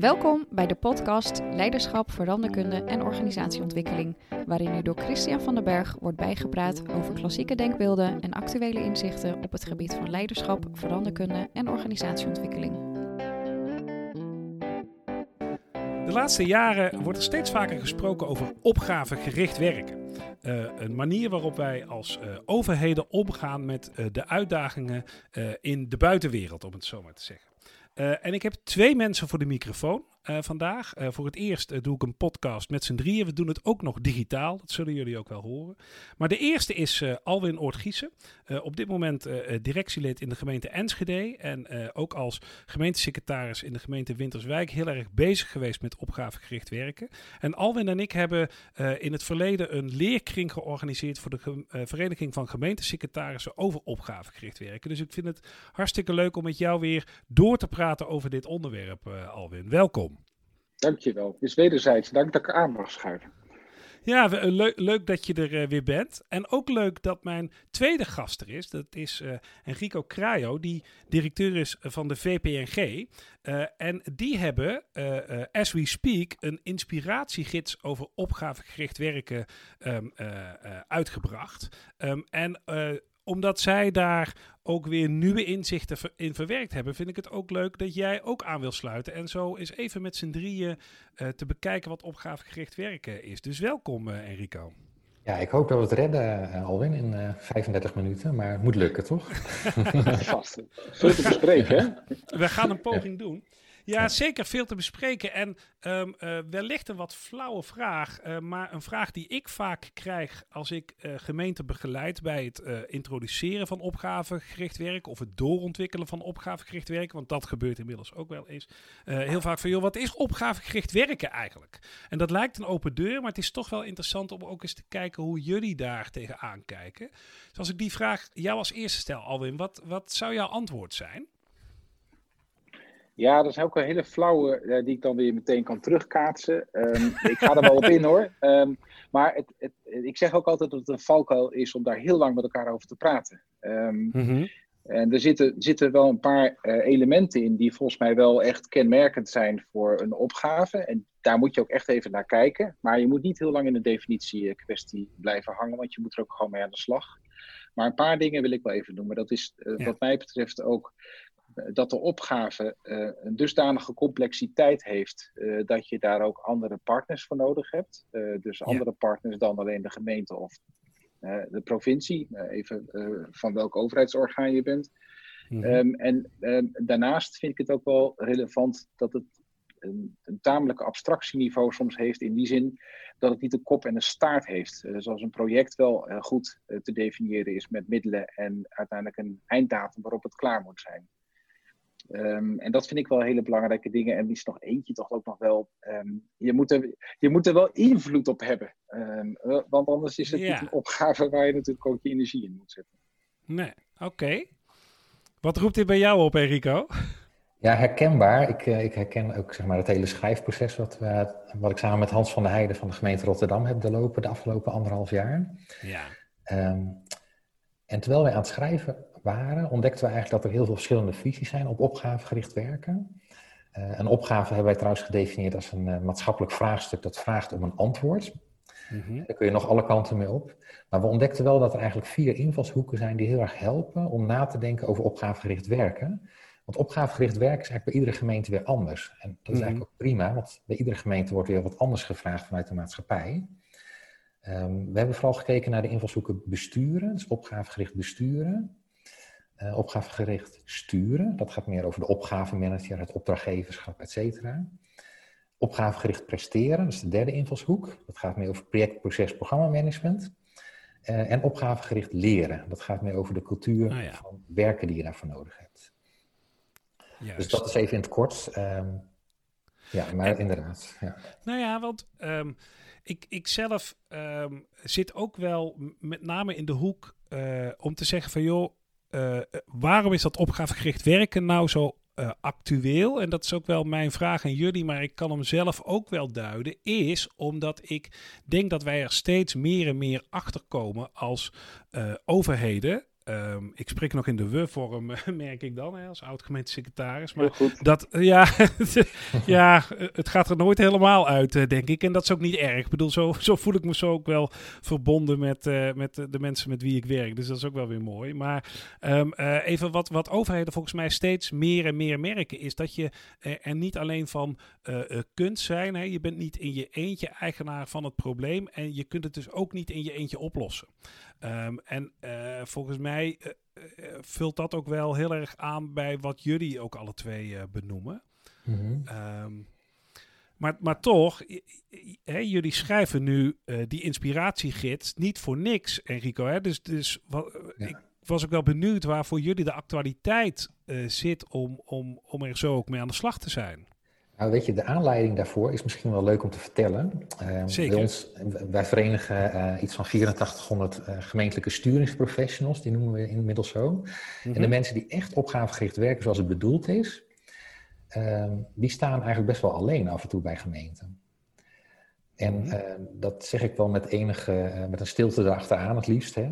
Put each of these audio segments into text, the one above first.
Welkom bij de podcast Leiderschap, Veranderkunde en Organisatieontwikkeling, waarin u door Christian van den Berg wordt bijgepraat over klassieke denkbeelden en actuele inzichten op het gebied van leiderschap, veranderkunde en organisatieontwikkeling. De laatste jaren wordt er steeds vaker gesproken over opgavegericht werken. Uh, een manier waarop wij als uh, overheden omgaan met uh, de uitdagingen in de buitenwereld, om het zo maar te zeggen. Uh, en ik heb twee mensen voor de microfoon uh, vandaag. Uh, voor het eerst doe ik een podcast met z'n drieën. We doen het ook nog digitaal. Dat zullen jullie ook wel horen. Maar de eerste is Alwin Oortgiessen. op dit moment directielid in de gemeente Enschede. En ook als gemeentesecretaris in de gemeente Winterswijk heel erg bezig geweest met opgavegericht werken. En Alwin en ik hebben in het verleden een leerkring georganiseerd voor de Vereniging van Gemeentesecretarissen over opgavegericht werken. Dus ik vind het hartstikke leuk om met jou weer door te praten over dit onderwerp, Alwin. Welkom. Dankjewel. Is wederzijds. Dank dat ik aan mag schuiven. Ja, leuk, leuk dat je er uh, weer bent. En ook leuk dat mijn tweede gast er is. Dat is uh, Enrico Krajo, die directeur is van de VPNG. En die hebben, as we speak, een inspiratiegids over opgavegericht werken um, uitgebracht. Um, en omdat zij daar ook weer nieuwe inzichten in verwerkt hebben, vind ik het ook leuk dat jij ook aan wil sluiten. En zo is even met z'n drieën uh, te bekijken wat opgavegericht werken is. Dus welkom, uh, Enrico. Ja, ik hoop dat we het redden, uh, Alwin, in uh, 35 minuten. Maar het moet lukken, toch? Vast. Veel te bespreken, hè? We gaan een poging ja. doen. Ja, zeker veel te bespreken. En um, uh, wellicht een wat flauwe vraag, uh, maar een vraag die ik vaak krijg als ik uh, gemeenten begeleid bij het introduceren van opgavegericht werk of het doorontwikkelen van opgavegericht werk, want dat gebeurt inmiddels ook wel eens. heel vaak van, joh, wat is opgavegericht werken eigenlijk? En dat lijkt een open deur, maar het is toch wel interessant om ook eens te kijken hoe jullie daar tegenaan kijken. Dus als ik die vraag jou als eerste stel, Alwin, wat, wat zou jouw antwoord zijn? Ja, dat is ook een hele flauwe uh, die ik dan weer meteen kan terugkaatsen. Um, ik ga er wel op in hoor. Um, maar het, het, ik zeg ook altijd dat het een valkuil is om daar heel lang met elkaar over te praten. Um, mm-hmm. En er zitten, zitten wel een paar uh, elementen in die volgens mij wel echt kenmerkend zijn voor een opgave. En daar moet je ook echt even naar kijken. Maar je moet niet heel lang in de definitie kwestie blijven hangen, want je moet er ook gewoon mee aan de slag. Maar een paar dingen wil ik wel even noemen. Dat is uh, ja. wat mij betreft ook dat de opgave uh, een dusdanige complexiteit heeft uh, dat je daar ook andere partners voor nodig hebt. Uh, dus andere ja. partners dan alleen de gemeente of de provincie, even van welk overheidsorgaan je bent. Mm -hmm. um, en um, daarnaast vind ik het ook wel relevant dat het een, een tamelijk abstractieniveau soms heeft, in die zin dat het niet een kop en een staart heeft. zoals een project wel goed te definiëren is met middelen en uiteindelijk een einddatum waarop het klaar moet zijn. Um, en dat vind ik wel hele belangrijke dingen. En is nog eentje toch ook nog wel. Um, je, moet er, je moet er wel invloed op hebben. Um, want anders is het ja. niet een opgave waar je natuurlijk ook je energie in moet zetten. Nee, oké. Okay. Wat roept dit bij jou op, Enrico? Ja, herkenbaar. Ik, uh, ik herken ook zeg maar, het hele schrijfproces wat, we, wat ik samen met Hans van der Heijden van de gemeente Rotterdam heb doorlopen de afgelopen anderhalf jaar. Ja. en terwijl wij aan het schrijven waren, ontdekten we eigenlijk dat er heel veel verschillende visies zijn op opgavegericht werken. Uh, een opgave hebben wij trouwens gedefinieerd als een uh, maatschappelijk vraagstuk dat vraagt om een antwoord. Mm-hmm. Daar kun je nog alle kanten mee op. Maar we ontdekten wel dat er eigenlijk vier invalshoeken zijn die heel erg helpen om na te denken over opgavegericht werken. Want opgavegericht werken is eigenlijk bij iedere gemeente weer anders. En dat is mm-hmm. eigenlijk ook prima, want bij iedere gemeente wordt weer wat anders gevraagd vanuit de maatschappij. Um, we hebben vooral gekeken naar de invalshoeken besturen, dus opgavegericht besturen, uh, opgavegericht sturen. Dat gaat meer over de opgavemanager, het opdrachtgeverschap, et cetera. Opgavegericht presteren, dat is de derde invalshoek. Dat gaat meer over project, proces, programmamanagement. Uh, en opgavegericht leren. Dat gaat meer over de cultuur ah, ja. van werken die je daarvoor nodig hebt. Juist. Dus dat is even in het kort. Um, ja, maar en, inderdaad. Ja. Nou ja, want um, ik, ik zelf um, zit ook wel met name in de hoek uh, om te zeggen van joh, uh, waarom is dat opgavegericht werken nou zo uh, actueel? En dat is ook wel mijn vraag aan jullie, maar ik kan hem zelf ook wel duiden. Is omdat ik denk dat wij er steeds meer en meer achter komen als overheden. Ehm, ik spreek nog in de we-vorm, merk ik dan, hè, als oud-gemeentesecretaris. Maar dat, ja, ja, het gaat er nooit helemaal uit, eh, denk ik. En dat is ook niet erg. Ik bedoel, zo, zo voel ik me zo ook wel verbonden met, uh, met de mensen met wie ik werk. Dus dat is ook wel weer mooi. Maar um, uh, even wat, wat overheden volgens mij steeds meer en meer merken, is dat je er niet alleen van kunt zijn. Hè. Je bent niet in je eentje eigenaar van het probleem. En je kunt het dus ook niet in je eentje oplossen. Um, en uh, volgens mij uh, vult dat ook wel heel erg aan bij wat jullie ook alle twee benoemen. Mm -hmm. um, maar, maar toch, hè, jullie schrijven nu die inspiratiegids niet voor niks, Enrico. Hè? Dus, dus wat, ja. ik was ook wel benieuwd waar voor jullie de actualiteit zit om, om, om er zo ook mee aan de slag te zijn. Nou, weet je, de aanleiding daarvoor is misschien wel leuk om te vertellen. Uh, Zeker. Bij ons, wij verenigen uh, iets van 8400 uh, gemeentelijke sturingsprofessionals, die noemen we inmiddels zo. Mm -hmm. En de mensen die echt opgavegericht werken zoals het bedoeld is, ehm, die staan eigenlijk best wel alleen af en toe bij gemeenten. En mm -hmm. dat zeg ik wel met enige, met een stilte erachteraan het liefst. Hè.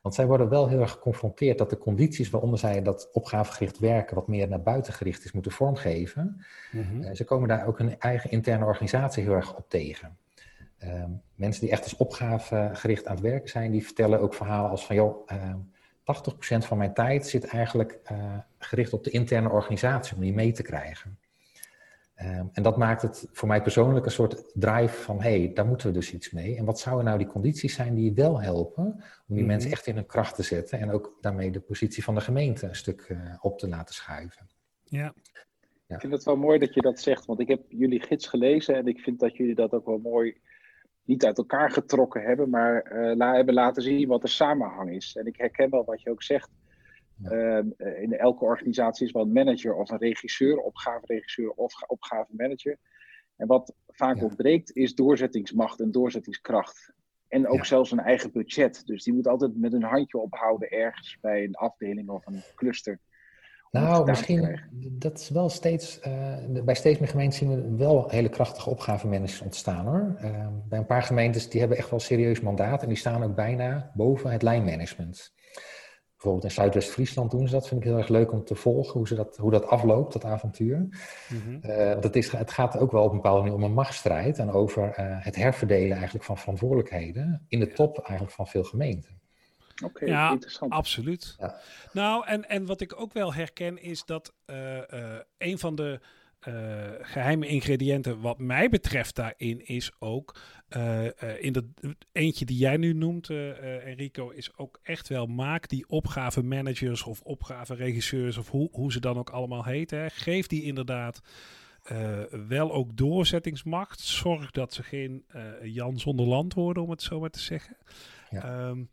Ehm, want zij worden wel heel erg geconfronteerd dat de condities waaronder zij dat opgavegericht werken wat meer naar buiten gericht is moeten vormgeven. Mm -hmm. ze komen daar ook hun eigen interne organisatie heel erg op tegen. Uh, mensen die echt als opgavegericht aan het werken zijn, die vertellen ook verhalen als van joh, uh, 80% van mijn tijd zit eigenlijk uh, gericht op de interne organisatie om die mee te krijgen. Um, en dat maakt het voor mij persoonlijk een soort drive van, hé, hey, daar moeten we dus iets mee. En wat zouden nou die condities zijn die wel helpen om die mm-hmm. mensen echt in hun kracht te zetten en ook daarmee de positie van de gemeente een stuk uh, op te laten schuiven. Ja. ja. Ik vind het wel mooi dat je dat zegt, want ik heb jullie gids gelezen en ik vind dat jullie dat ook wel mooi niet uit elkaar getrokken hebben, maar uh, la hebben laten zien wat de samenhang is. En ik herken wel wat je ook zegt. Ja. Uh, in elke organisatie is wel een manager of een regisseur, opgaveregisseur of opgavemanager. En wat vaak ja. ontbreekt is doorzettingsmacht en doorzettingskracht. En ook ja. zelfs een eigen budget. Dus die moet altijd met een handje ophouden ergens bij een afdeling of een cluster. Nou, misschien, dat is wel steeds, uh, bij steeds meer gemeenten zien we wel hele krachtige opgavemanagers ontstaan hoor. Uh, bij een paar gemeentes die hebben echt wel serieus mandaat en die staan ook bijna boven het lijnmanagement bijvoorbeeld in Zuidwest-Friesland doen ze dat. Vind ik heel erg leuk om te volgen hoe, ze dat, hoe dat afloopt, dat avontuur. Mm -hmm. uh, want het, is, het gaat ook wel op een bepaalde manier om een machtsstrijd en over uh, het herverdelen eigenlijk van verantwoordelijkheden in de top eigenlijk van veel gemeenten. Oké, okay, ja, interessant. absoluut. Ja. Nou, en, en wat ik ook wel herken is dat uh, een van de uh, geheime ingrediënten wat mij betreft daarin is ook uh, uh, in de eentje die jij nu noemt, Enrico, is ook echt wel maak die opgavenmanagers of opgavenregisseurs of hoe, hoe ze dan ook allemaal heten. Geef die inderdaad wel ook doorzettingsmacht. Zorg dat ze geen Jan zonder land worden, om het zo maar te zeggen. Ja. Um,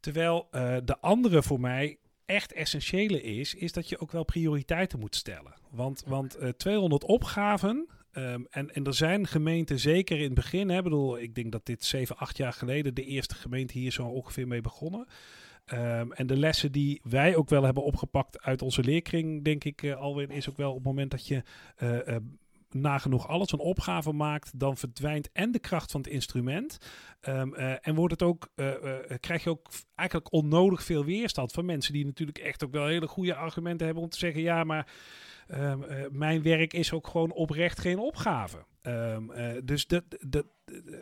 terwijl de andere voor mij echt essentiële is, is dat je ook wel prioriteiten moet stellen. Want, want uh, 200 opgaven. Um, en, en er zijn gemeenten, zeker in het begin, hè, bedoel, ik denk dat dit 7, 8 jaar geleden de eerste gemeente hier zo ongeveer mee begonnen. Um, en de lessen die wij ook wel hebben opgepakt uit onze leerkring, denk ik, uh, Alwin, is ook wel op het moment dat je uh, nagenoeg alles een opgave maakt, dan verdwijnt en de kracht van het instrument. Um, uh, en wordt het ook, uh, uh, krijg je ook eigenlijk onnodig veel weerstand van mensen die natuurlijk echt ook wel hele goede argumenten hebben om te zeggen: ja, maar um, mijn werk is ook gewoon oprecht geen opgave. Um, dus dat, dat,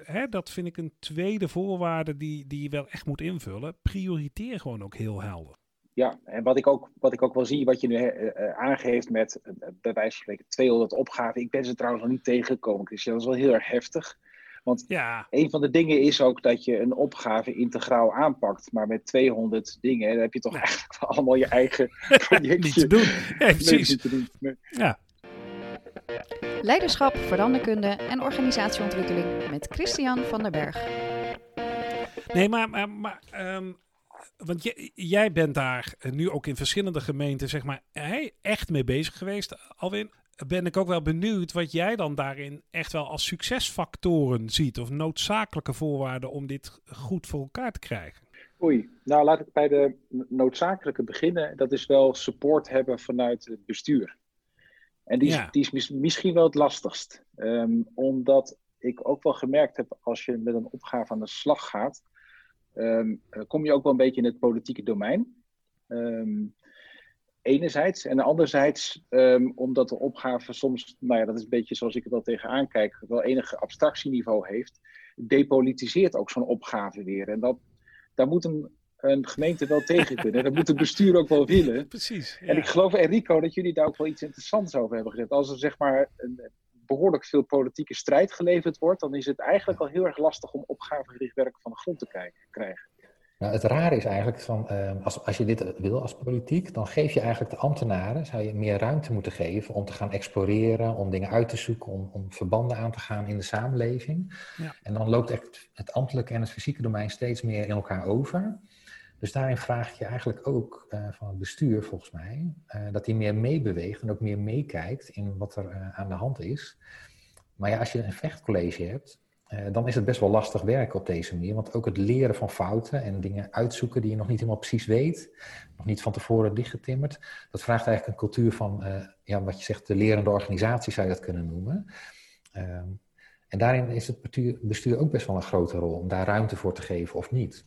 hè, dat vind ik een tweede voorwaarde die, die je wel echt moet invullen. Prioriteer gewoon ook heel helder. Ja, en wat ik ook, wat ik ook wel zie, wat je nu uh, aangeeft met uh, bij wijze van spreken 200 opgaven. Ik ben ze trouwens nog niet tegengekomen, Christian. Dat is wel heel erg heftig. Want ja. een van de dingen is ook dat je een opgave integraal aanpakt. Maar met 200 dingen dan heb je toch ja. eigenlijk allemaal je eigen projectje. niet te doen. Ja, precies. Nee, te doen. Nee. Ja. Leiderschap, veranderkunde en organisatieontwikkeling met Christian van der Berg. Nee, maar, maar, maar um, want jij bent daar nu ook in verschillende gemeenten, zeg maar, echt mee bezig geweest, Alwin. Ben ik ook wel benieuwd wat jij dan daarin echt wel als succesfactoren ziet, of noodzakelijke voorwaarden om dit goed voor elkaar te krijgen. Oei, nou laat ik bij de noodzakelijke beginnen. Dat is wel support hebben vanuit het bestuur. En die is, ja. die is mis, misschien wel het lastigst. Um, omdat ik ook wel gemerkt heb, als je met een opgave aan de slag gaat, ehm, kom je ook wel een beetje in het politieke domein. Um, enerzijds. En anderzijds, um, omdat de opgave soms, nou ja, dat is een beetje zoals ik het wel tegenaan kijk, wel enige abstractieniveau heeft, depolitiseert ook zo'n opgave weer. En dat, daar moet een, een gemeente wel tegen kunnen. Dat moet het bestuur ook wel willen. Precies. En ik geloof, Enrico, dat jullie daar ook wel iets interessants over hebben gezegd. Als er zeg maar een, behoorlijk veel politieke strijd geleverd wordt, dan is het eigenlijk al heel erg lastig om opgavegericht werk van de grond te krijgen. Nou, het rare is eigenlijk, van, ehm, als, als je dit wil als politiek, dan geef je eigenlijk de ambtenaren, zou je meer ruimte moeten geven om te gaan exploreren, om dingen uit te zoeken, om, om verbanden aan te gaan in de samenleving. Ja. En dan loopt echt het ambtelijke en het fysieke domein steeds meer in elkaar over. Dus daarin vraag je eigenlijk ook uh, van het bestuur, volgens mij, uh, dat hij meer meebeweegt en ook meer meekijkt in wat er uh, aan de hand is. Maar ja, als je een vechtcollege hebt, eh, dan is het best wel lastig werken op deze manier. Want ook het leren van fouten en dingen uitzoeken die je nog niet helemaal precies weet, nog niet van tevoren dichtgetimmerd, dat vraagt eigenlijk een cultuur van, ja, wat je zegt, de lerende organisatie zou je dat kunnen noemen. Ehm, en daarin is het bestuur ook best wel een grote rol, om daar ruimte voor te geven of niet.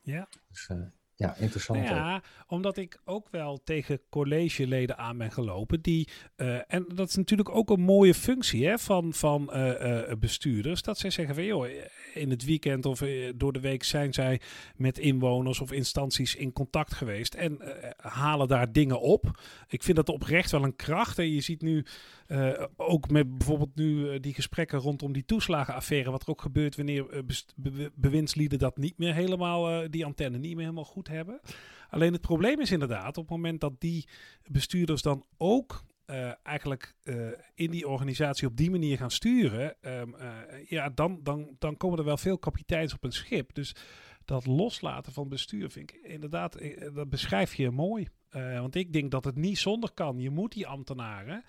Ja. Dus, uh, ja, interessant. Nou ja, omdat ik ook wel tegen collegeleden aan ben gelopen. Die, uh, en dat is natuurlijk ook een mooie functie hè, van, van uh, uh, bestuurders. Dat zij zeggen van joh, in het weekend of door de week zijn zij met inwoners of instanties in contact geweest. En halen daar dingen op. Ik vind dat oprecht wel een kracht. En je ziet nu uh, ook met bijvoorbeeld nu uh, die gesprekken rondom die toeslagenaffaire. Wat er ook gebeurt wanneer be bewindslieden dat niet meer helemaal, die antenne niet meer helemaal goed hebben. Alleen het probleem is inderdaad op het moment dat die bestuurders dan ook eigenlijk in die organisatie op die manier gaan sturen. Um, ja, dan, dan, dan komen er wel veel kapiteins op een schip. Dus dat loslaten van bestuur vind ik inderdaad, dat beschrijf je mooi. want ik denk dat het niet zonder kan. Je moet die ambtenaren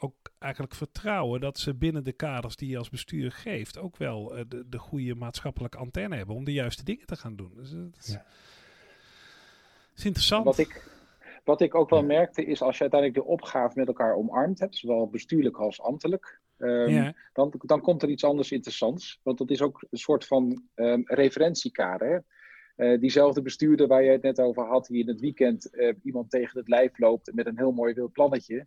ook eigenlijk vertrouwen dat ze binnen de kaders die je als bestuur geeft ook wel uh, de, de goede maatschappelijke antenne hebben om de juiste dingen te gaan doen. Dus dat is, ja. is interessant. Wat ik, wat ik ook wel merkte is als je uiteindelijk de opgave met elkaar omarmd hebt, zowel bestuurlijk als ambtelijk, um, ja. dan, dan komt er iets anders interessants. Want dat is ook een soort van um, referentiekader. Hè? Uh, diezelfde bestuurder waar je het net over had, die in het weekend uh, iemand tegen het lijf loopt met een heel mooi wild plannetje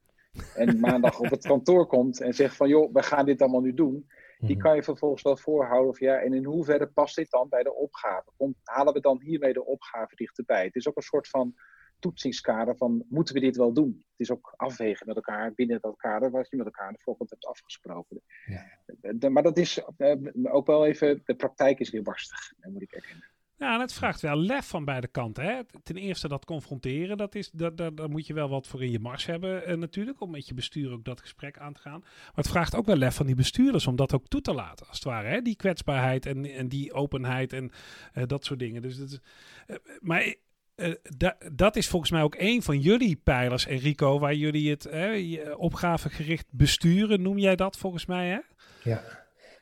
en maandag op het kantoor komt en zegt van joh, we gaan dit allemaal nu doen. Die mhm. kan je vervolgens wel voorhouden of ja, en in hoeverre past dit dan bij de opgave? Komt, halen we dan hiermee de opgave dichterbij? Het is ook een soort van toetsingskader van moeten we dit wel doen? Het is ook afwegen met elkaar binnen dat kader wat je met elkaar de volgende hebt afgesproken. Ja. Maar dat is eh, ook wel even, de praktijk is weer barstig, moet ik erkennen. Ja, en het vraagt wel lef van beide kanten. Hè? Ten eerste dat confronteren, dat is, dat, dat, moet je wel wat voor in je mars hebben uh, natuurlijk, om met je bestuur ook dat gesprek aan te gaan. Maar het vraagt ook wel lef van die bestuurders om dat ook toe te laten, als het ware. Hè? Die kwetsbaarheid en, en die openheid en uh, dat soort dingen. Dus dat is, uh, maar da, dat is volgens mij ook een van jullie pijlers, Enrico, waar jullie het opgavegericht besturen, noem jij dat volgens mij, hè? Ja.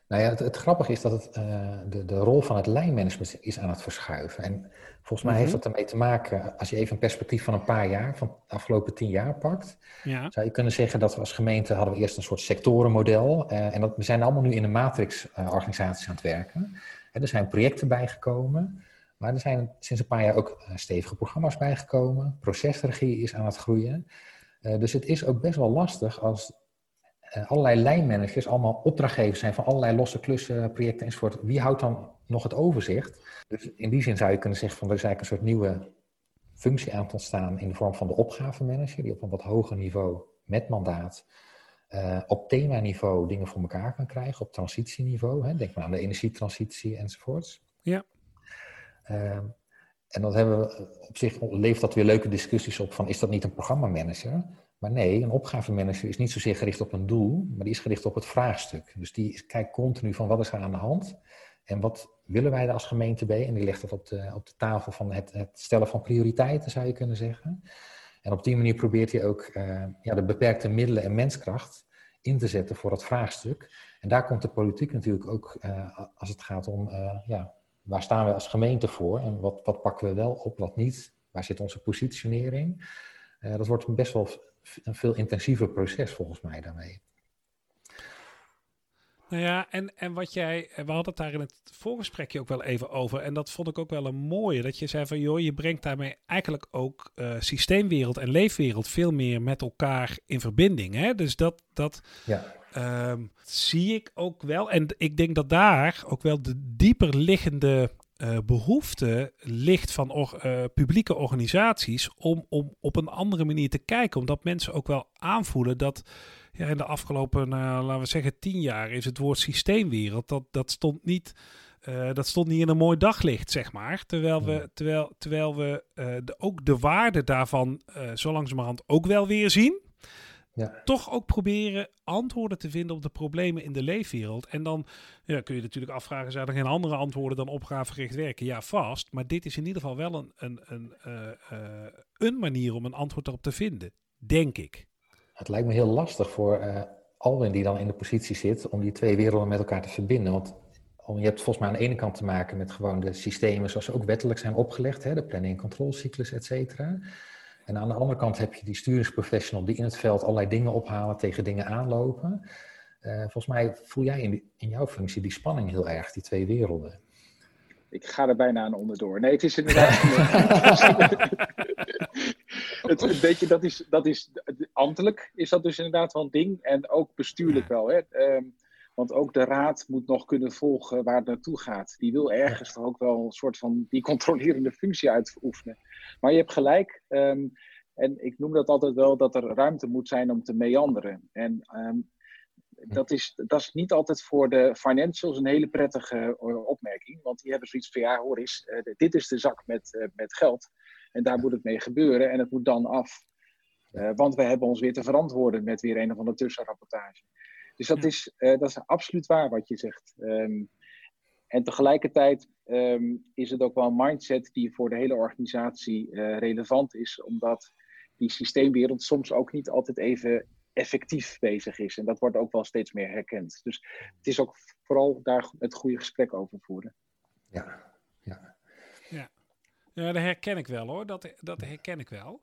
Nou ja, het, het grappige is dat het, uh, de, de rol van het lijnmanagement is aan het verschuiven. En volgens mij heeft mhm. dat ermee te maken, als je even een perspectief van een paar jaar, van de afgelopen tien jaar pakt, ja. zou je kunnen zeggen dat we als gemeente hadden we eerst een soort sectorenmodel. Uh, en dat, we zijn allemaal nu in een matrix-organisatie uh, aan het werken. En er zijn projecten bijgekomen, maar er zijn sinds een paar jaar ook stevige programma's bijgekomen. Procesregie is aan het groeien. dus het is ook best wel lastig als allerlei lijnmanagers allemaal opdrachtgevers zijn van allerlei losse klussen, projecten enzovoort. Wie houdt dan nog het overzicht? Dus in die zin zou je kunnen zeggen van er is eigenlijk een soort nieuwe functie aan te ontstaan in de vorm van de opgavemanager, die op een wat hoger niveau met mandaat uh, op themaniveau dingen voor elkaar kan krijgen, op transitieniveau. Hè? Denk maar aan de energietransitie enzovoorts. Ja. Uh, en dan hebben we op zich leeft dat weer leuke discussies op van is dat niet een programmamanager? Maar nee, een opgavemanager is niet zozeer gericht op een doel, maar die is gericht op het vraagstuk. Dus die kijkt continu van wat is er aan de hand en wat willen wij er als gemeente bij? En die legt dat op de, op de tafel van het, het stellen van prioriteiten, zou je kunnen zeggen. En op die manier probeert hij ook uh, ja, de beperkte middelen en menskracht in te zetten voor het vraagstuk. En daar komt de politiek natuurlijk ook uh, als het gaat om, uh, ja, waar staan we als gemeente voor en wat, wat pakken we wel op, wat niet? Waar zit onze positionering? dat wordt best wel een veel intensiever proces volgens mij daarmee. Nou ja, en, en wat jij, we hadden het daar in het voorgesprekje ook wel even over. En dat vond ik ook wel een mooie. Dat je zei van, joh, je brengt daarmee eigenlijk ook uh, systeemwereld en leefwereld veel meer met elkaar in verbinding. Hè? Dus dat, dat ja. um, zie ik ook wel. En ik denk dat daar ook wel de dieper liggende uh, behoefte ligt van or, uh, publieke organisaties om, om op een andere manier te kijken. Omdat mensen ook wel aanvoelen dat ja, in de afgelopen, uh, laten we zeggen, tien jaar is het woord systeemwereld, dat, dat, stond niet, uh, dat stond niet in een mooi daglicht, zeg maar. Terwijl we, terwijl, terwijl we de, ook de waarde daarvan zo langzamerhand ook wel weer zien. Ja. Toch ook proberen antwoorden te vinden op de problemen in de leefwereld. En dan ja, kun je natuurlijk afvragen: zijn er geen andere antwoorden dan opgavegericht werken? Ja, vast. Maar dit is in ieder geval wel een, een, een, een manier om een antwoord erop te vinden, denk ik het lijkt me heel lastig voor uh, Alwin die dan in de positie zit om die twee werelden met elkaar te verbinden. Want je hebt volgens mij aan de ene kant te maken met gewoon de systemen zoals ze ook wettelijk zijn opgelegd, hè, de planning- en controlecyclus, et cetera. En aan de andere kant heb je die sturingsprofessional die in het veld allerlei dingen ophalen, tegen dingen aanlopen. Uh, volgens mij voel jij in, in jouw functie die spanning heel erg, die twee werelden. Ik ga er bijna aan onderdoor. Nee, het is inderdaad. het, een beetje, dat is, dat is ambtelijk is dat dus inderdaad wel een ding. En ook bestuurlijk wel. Hè? Ehm, want ook de raad moet nog kunnen volgen waar het naartoe gaat. Die wil ergens toch ook wel een soort van die controlerende functie uitoefenen. Maar je hebt gelijk. Ehm, en ik noem dat altijd wel dat er ruimte moet zijn om te meanderen. En um, dat, is, dat is niet altijd voor de financials een hele prettige eh, opmerking. Want die hebben zoiets van, ja hoor eens, uh, dit is de zak met, uh, met geld. En daar moet het mee gebeuren en het moet dan af. Uh, want we hebben ons weer te verantwoorden met weer een of andere tussenrapportage. Dus dat, is, dat is absoluut waar wat je zegt. Um, en tegelijkertijd um, is het ook wel een mindset die voor de hele organisatie uh, relevant is, omdat die systeemwereld soms ook niet altijd even effectief bezig is. En dat wordt ook wel steeds meer herkend. Dus het is ook vooral daar het goede gesprek over voeren. Ja, ja. Ja, ja dat herken ik wel hoor. Dat, dat herken ik wel.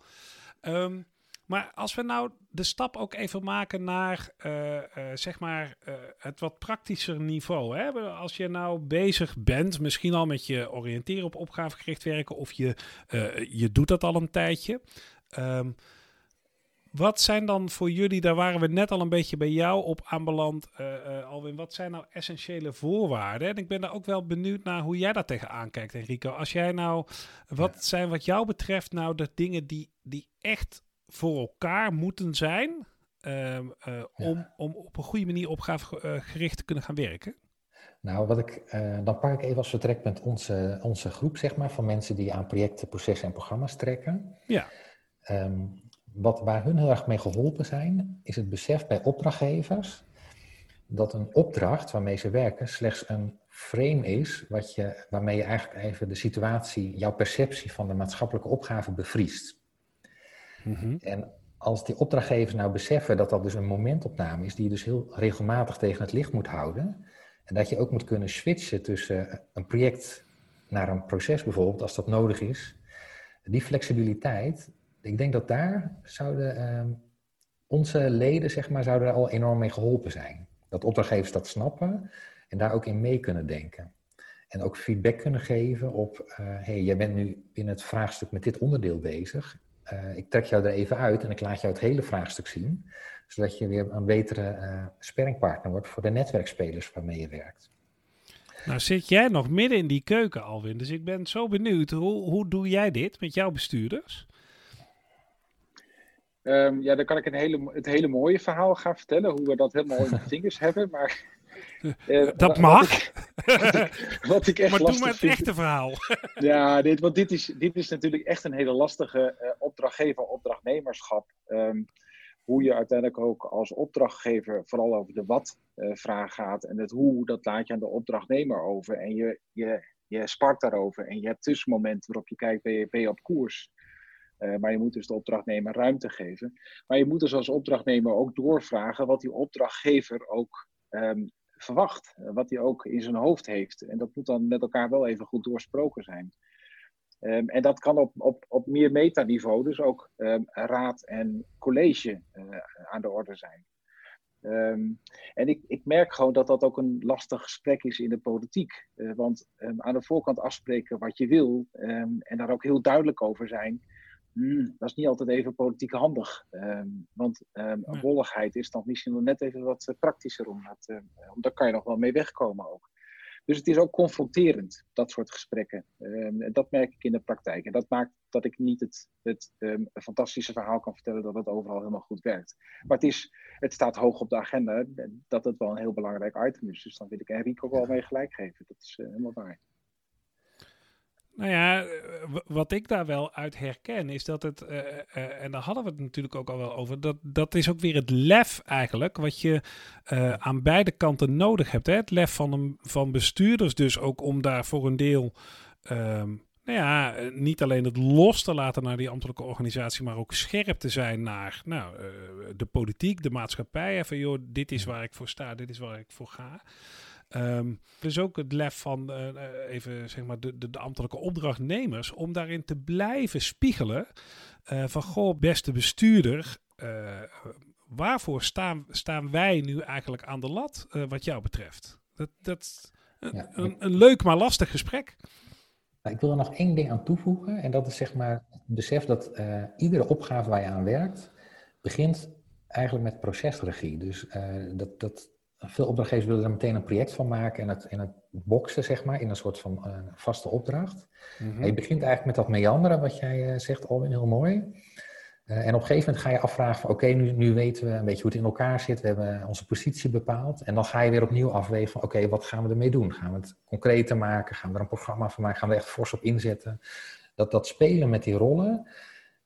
Um, maar als we nou de stap ook even maken naar uh, uh, zeg maar uh, het wat praktischer niveau. Hè? Als je nou bezig bent, misschien al met je oriënteren op opgavegericht werken, of je, je doet dat al een tijdje. Um, wat zijn dan voor jullie, daar waren we net al een beetje bij jou op aanbeland, Alwin. Wat zijn nou essentiële voorwaarden? En ik ben daar ook wel benieuwd naar hoe jij daar tegenaan kijkt, Enrico. Als jij nou, wat zijn wat jou betreft nou de dingen die, die echt voor elkaar moeten zijn uh, uh, om, ja. om op een goede manier opgavegericht te kunnen gaan werken? Nou, wat ik, uh, dan pak ik even als vertrekpunt onze, onze groep, zeg maar, van mensen die aan projecten, processen en programma's trekken. Ja. Um, wat waar hun heel erg mee geholpen zijn, is het besef bij opdrachtgevers dat een opdracht waarmee ze werken slechts een frame is wat je, waarmee je eigenlijk even de situatie, jouw perceptie van de maatschappelijke opgave bevriest. Mm-hmm. En als die opdrachtgevers nou beseffen dat dat dus een momentopname is, die je dus heel regelmatig tegen het licht moet houden, en dat je ook moet kunnen switchen tussen een project naar een proces bijvoorbeeld, als dat nodig is, die flexibiliteit, ik denk dat daar zouden uh, onze leden, zeg maar, zouden al enorm mee geholpen zijn. Dat opdrachtgevers dat snappen en daar ook in mee kunnen denken. En ook feedback kunnen geven op, uh, hey, jij bent nu in het vraagstuk met dit onderdeel bezig. Uh, ik trek jou er even uit en ik laat jou het hele vraagstuk zien, zodat je weer een betere uh, sparringpartner wordt voor de netwerkspelers waarmee je werkt. Nou zit jij nog midden in die keuken, Alwin, dus ik ben zo benieuwd, hoe, hoe doe jij dit met jouw bestuurders? Um, ja, dan kan ik een hele, het hele mooie verhaal gaan vertellen, hoe we dat helemaal in de vingers hebben, maar... Uh, dat mag. Wat ik, wat ik echt maar doe maar het vind, echte verhaal. Ja, dit, want dit is, dit is natuurlijk echt een hele lastige uh, opdrachtgever-opdrachtnemerschap. Um, hoe je uiteindelijk ook als opdrachtgever vooral over de wat-vraag uh, gaat. En het hoe, dat laat je aan de opdrachtnemer over. En je, je, je spart daarover. En je hebt tussenmomenten waarop je kijkt, ben je, ben je op koers? Uh, maar je moet dus de opdrachtnemer ruimte geven. Maar je moet dus als opdrachtnemer ook doorvragen wat die opdrachtgever ook um, verwacht. Wat hij ook in zijn hoofd heeft. En dat moet dan met elkaar wel even goed doorsproken zijn. Um, en dat kan op, op, op meer metaniveau, dus ook um, raad en college uh, aan de orde zijn. Ehm, en ik, ik merk gewoon dat dat ook een lastig gesprek is in de politiek. Uh, want aan de voorkant afspreken wat je wil en daar ook heel duidelijk over zijn, mm, dat is niet altijd even politiek handig. want wolligheid is dan misschien nog net even wat praktischer om dat, om daar kan je nog wel mee wegkomen ook. Dus het is ook confronterend, dat soort gesprekken. Um, en dat merk ik in de praktijk. En dat maakt dat ik niet het, het um, fantastische verhaal kan vertellen dat het overal helemaal goed werkt. Maar het, is, het staat hoog op de agenda dat het wel een heel belangrijk item is. Dus dan wil ik Enrico wel mee gelijk geven. Dat is uh, helemaal waar. Nou ja, eh, wat ik daar wel uit herken is dat het, uh, uh, en daar hadden we het natuurlijk ook al wel over, dat, dat is ook weer het lef eigenlijk, wat je uh, aan beide kanten nodig hebt. Hè? Het lef van, een, van bestuurders dus ook om daar voor een deel, um, nou ja, niet alleen het los te laten naar die ambtelijke organisatie, maar ook scherp te zijn naar nou, de politiek, de maatschappij. Even joh, dit is waar ik voor sta, dit is waar ik voor ga. Um, dus ook het lef van uh, even zeg maar de, de, de, ambtelijke opdrachtnemers om daarin te blijven spiegelen uh, van goh, beste bestuurder, uh, waarvoor staan, staan wij nu eigenlijk aan de lat wat jou betreft? Dat, dat ja, een, een, leuk maar lastig gesprek. Ik wil er nog één ding aan toevoegen en dat is zeg maar het besef dat iedere opgave waar je aan werkt begint eigenlijk met procesregie. Dus dat, dat veel opdrachtgevers willen er meteen een project van maken en het, en het boksen, zeg maar, in een soort van uh, vaste opdracht. Mm Je begint eigenlijk met dat meanderen, wat jij uh, zegt, Alwin, heel mooi. Uh, en op een gegeven moment ga je afvragen van, oké, nu, nu weten we een beetje hoe het in elkaar zit. We hebben onze positie bepaald. En dan ga je weer opnieuw afwegen van, oké, wat gaan we ermee doen? Gaan we het concreter maken? Gaan we er een programma van maken? Gaan we er echt fors op inzetten? Dat, dat spelen met die rollen,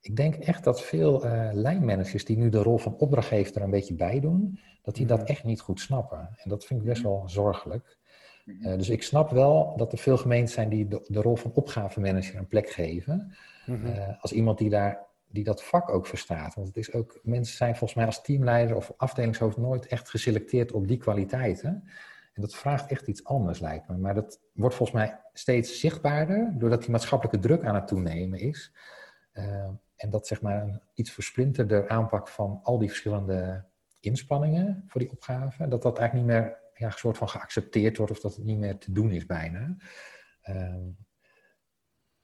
ik denk echt dat veel lijnmanagers die nu de rol van opdrachtgever er een beetje bij doen, dat die dat mhm. echt niet goed snappen. En dat vind ik best wel zorgelijk. Uh, dus ik snap wel dat er veel gemeenten zijn die de, de rol van opgavemanager een plek geven. Uh, als iemand die, daar, die dat vak ook verstaat. Want het is ook, mensen zijn volgens mij als teamleider of afdelingshoofd nooit echt geselecteerd op die kwaliteiten. En dat vraagt echt iets anders, lijkt me. Maar dat wordt volgens mij steeds zichtbaarder, doordat die maatschappelijke druk aan het toenemen is. Uh, en dat zeg maar een iets versplinterde aanpak van al die verschillende inspanningen voor die opgave, dat dat eigenlijk niet meer ja, een soort van geaccepteerd wordt of dat het niet meer te doen is bijna. Uh,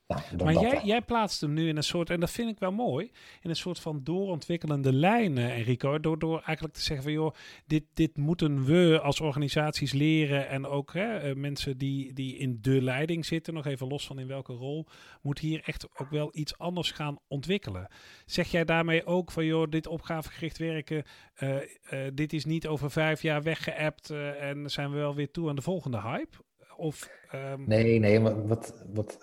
nou, maar jij, jij, plaatst hem nu in een soort, en dat vind ik wel mooi, in een soort van doorontwikkelende lijn, Enrico. Door, door eigenlijk te zeggen van joh, dit, dit moeten we als organisaties leren. En ook hè, uh, mensen die, die in de leiding zitten, nog even los van in welke rol, moet hier echt ook wel iets anders gaan ontwikkelen. Zeg jij daarmee ook van joh, dit opgavegericht werken, uh, dit is niet over vijf jaar weggeëpt en zijn we wel weer toe aan de volgende hype? Of, um... Nee, nee, wat, wat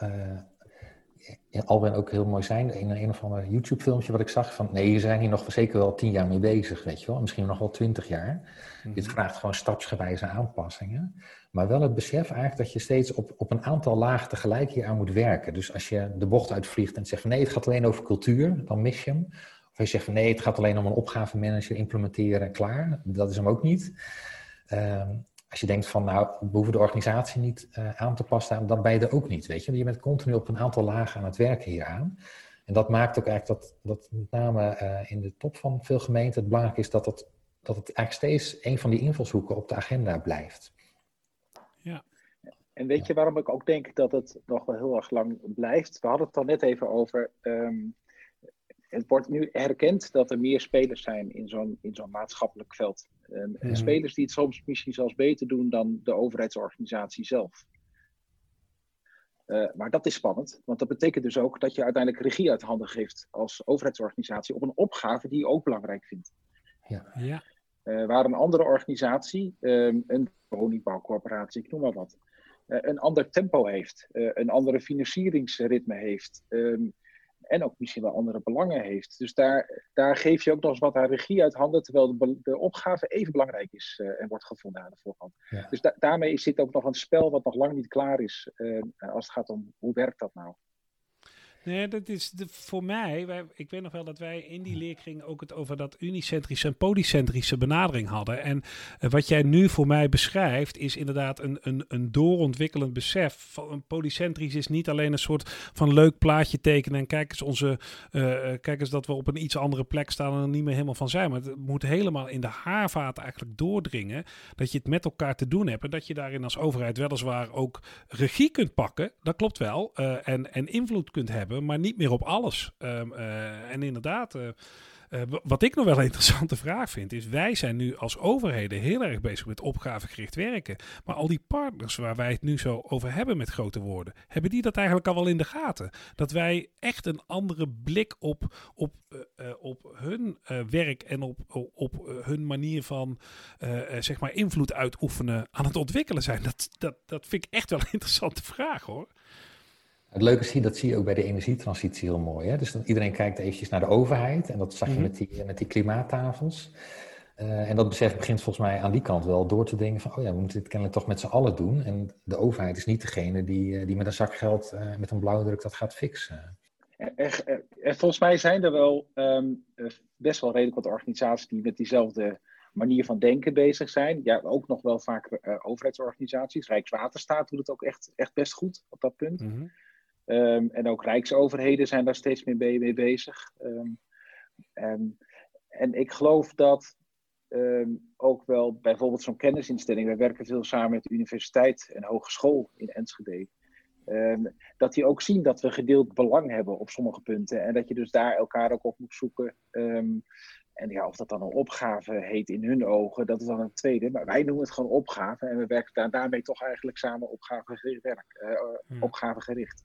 Alwin ook heel mooi zijn. In een, een of ander YouTube-filmpje wat ik zag van... nee, je zijn hier nog zeker wel tien jaar mee bezig, weet je wel. Misschien nog wel twintig jaar. Mm Dit vraagt gewoon stapsgewijze aanpassingen. Maar wel het besef eigenlijk dat je steeds op, op een aantal lagen tegelijk hier aan moet werken. Dus als je de bocht uitvliegt en zegt van... nee, het gaat alleen over cultuur, dan mis je hem. Of je zegt van nee, het gaat alleen om een opgavemanager implementeren en klaar. Dat is hem ook niet. Um, als je denkt van, nou, we hoeven de organisatie niet uh, aan te passen, dan ben je er ook niet, weet je. Je bent continu op een aantal lagen aan het werken hieraan. En dat maakt ook eigenlijk dat, dat met name uh, in de top van veel gemeenten het belangrijk is dat het, dat het eigenlijk steeds een van die invalshoeken op de agenda blijft. Ja. En weet je waarom ik ook denk dat het nog wel heel erg lang blijft? We hadden het al net even over um, het wordt nu erkend dat er meer spelers zijn in zo'n, in zo'n maatschappelijk veld. En, en, spelers die het soms misschien zelfs beter doen dan de overheidsorganisatie zelf. Uh, maar dat is spannend, want dat betekent dus ook dat je uiteindelijk regie uit handen geeft als overheidsorganisatie op een opgave die je ook belangrijk vindt. Ja. ja. Uh, waar een andere organisatie, um, een woningbouwcorporatie, ik noem maar wat, uh, een ander tempo heeft, een andere financieringsritme heeft, um, en ook misschien wel andere belangen heeft. Dus daar, daar geef je ook nog eens wat aan regie uit handen, terwijl de, de opgave even belangrijk is uh, en wordt gevonden aan de voorkant. Dus da daarmee zit ook nog een spel wat nog lang niet klaar is uh, als het gaat om hoe werkt dat nou. Nee, dat is de, voor mij. Wij, ik weet nog wel dat wij in die leerkring ook het over dat unicentrische en polycentrische benadering hadden. En uh, wat jij nu voor mij beschrijft, is inderdaad een, een, een doorontwikkelend besef. Van, polycentrisch is niet alleen een soort van leuk plaatje tekenen. En kijk eens, onze, uh, kijk eens dat we op een iets andere plek staan en er niet meer helemaal van zijn. Maar het moet helemaal in de haarvaten eigenlijk doordringen. Dat je het met elkaar te doen hebt. En dat je daarin als overheid weliswaar ook regie kunt pakken. Dat klopt wel. En, en invloed kunt hebben maar niet meer op alles. Um, uh, en inderdaad, uh, uh, wat ik nog wel een interessante vraag vind, is: wij zijn nu als overheden heel erg bezig met opgavegericht werken. Maar al die partners waar wij het nu zo over hebben met grote woorden, hebben die dat eigenlijk al wel in de gaten? Dat wij echt een andere blik op, op, op hun werk en op, op hun manier van zeg maar invloed uitoefenen aan het ontwikkelen zijn. Dat, dat, dat vind ik echt wel een interessante vraag hoor. Het leuke is dat zie je ook bij de energietransitie heel mooi. Hè? Dus dan, iedereen kijkt eventjes naar de overheid. En dat zag je mm -hmm. met, die, met die klimaattafels. Uh, en dat besef begint volgens mij aan die kant wel door te denken van... oh ja, we moeten dit kennelijk toch met z'n allen doen. En de overheid is niet degene die, die met een zak geld uh, met een blauwdruk dat gaat fixen. Er, er, er, volgens mij zijn er wel um, best wel redelijk wat organisaties die met diezelfde manier van denken bezig zijn. Ja, ook nog wel vaak uh, overheidsorganisaties. Rijkswaterstaat doet het ook echt, echt best goed op dat punt. Mm -hmm. Um, en ook rijksoverheden zijn daar steeds meer mee, bezig. Um, en, en, ik geloof dat um, ook wel bijvoorbeeld zo'n kennisinstelling, wij werken veel samen met de universiteit en hogeschool in Enschede. dat die ook zien dat we gedeeld belang hebben op sommige punten. En dat je dus daar elkaar ook op moet zoeken. en ja, of dat dan een opgave heet in hun ogen, dat is dan een tweede. Maar wij noemen het gewoon opgave. En we werken daar, daarmee toch eigenlijk samen opgavegericht werk. Uh, hmm. Opgavegericht.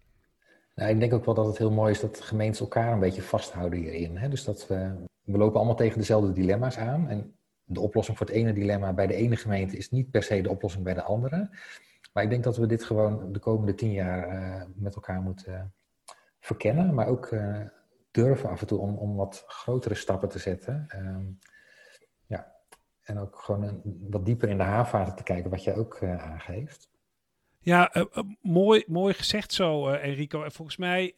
Nou, ik denk ook wel dat het heel mooi is dat gemeentes elkaar een beetje vasthouden hierin. Hè? Dus dat we, we lopen allemaal tegen dezelfde dilemma's aan. En de oplossing voor het ene dilemma bij de ene gemeente is niet per se de oplossing bij de andere. Maar ik denk dat we dit gewoon de komende tien jaar uh, met elkaar moeten uh, verkennen. Maar ook uh, durven af en toe om, om wat grotere stappen te zetten. Um, ja. En ook gewoon wat dieper in de haarvaten te kijken, wat jij ook aangeeft. Ja, uh, uh, mooi, mooi gezegd zo, uh, Enrico. En volgens mij,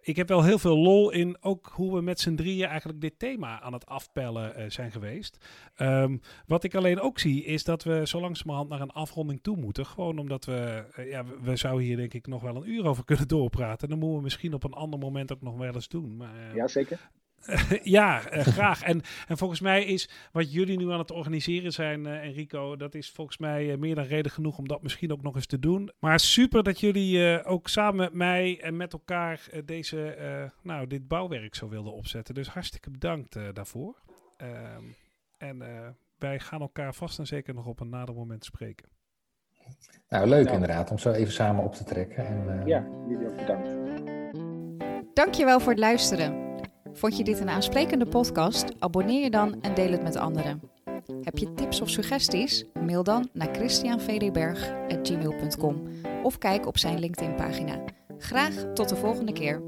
ik heb wel heel veel lol in ook hoe we met z'n drieën eigenlijk dit thema aan het afpellen zijn geweest. Um, wat ik alleen ook zie, is dat we zo langzamerhand naar een afronding toe moeten. Gewoon omdat we, ja, we, we zouden hier denk ik nog wel een uur over kunnen doorpraten. Dan moeten we misschien op een ander moment ook nog wel eens doen. Maar, ja, zeker. ja, uh, graag. En, en volgens mij is wat jullie nu aan het organiseren zijn, uh, Enrico, dat is volgens mij uh, meer dan reden genoeg om dat misschien ook nog eens te doen. Maar super dat jullie ook samen met mij en met elkaar deze, nou, dit bouwwerk zo wilden opzetten. Dus hartstikke bedankt daarvoor. Ehm, en wij gaan elkaar vast en zeker nog op een nader moment spreken. Nou, leuk inderdaad om zo even samen op te trekken. En, ja, jullie ook bedankt. Dankjewel voor het luisteren. Vond je dit een aansprekende podcast? Abonneer je dan en deel het met anderen. Heb je tips of suggesties? Mail dan naar christianvdberg.gmail.com of kijk op zijn LinkedIn-pagina. Graag tot de volgende keer.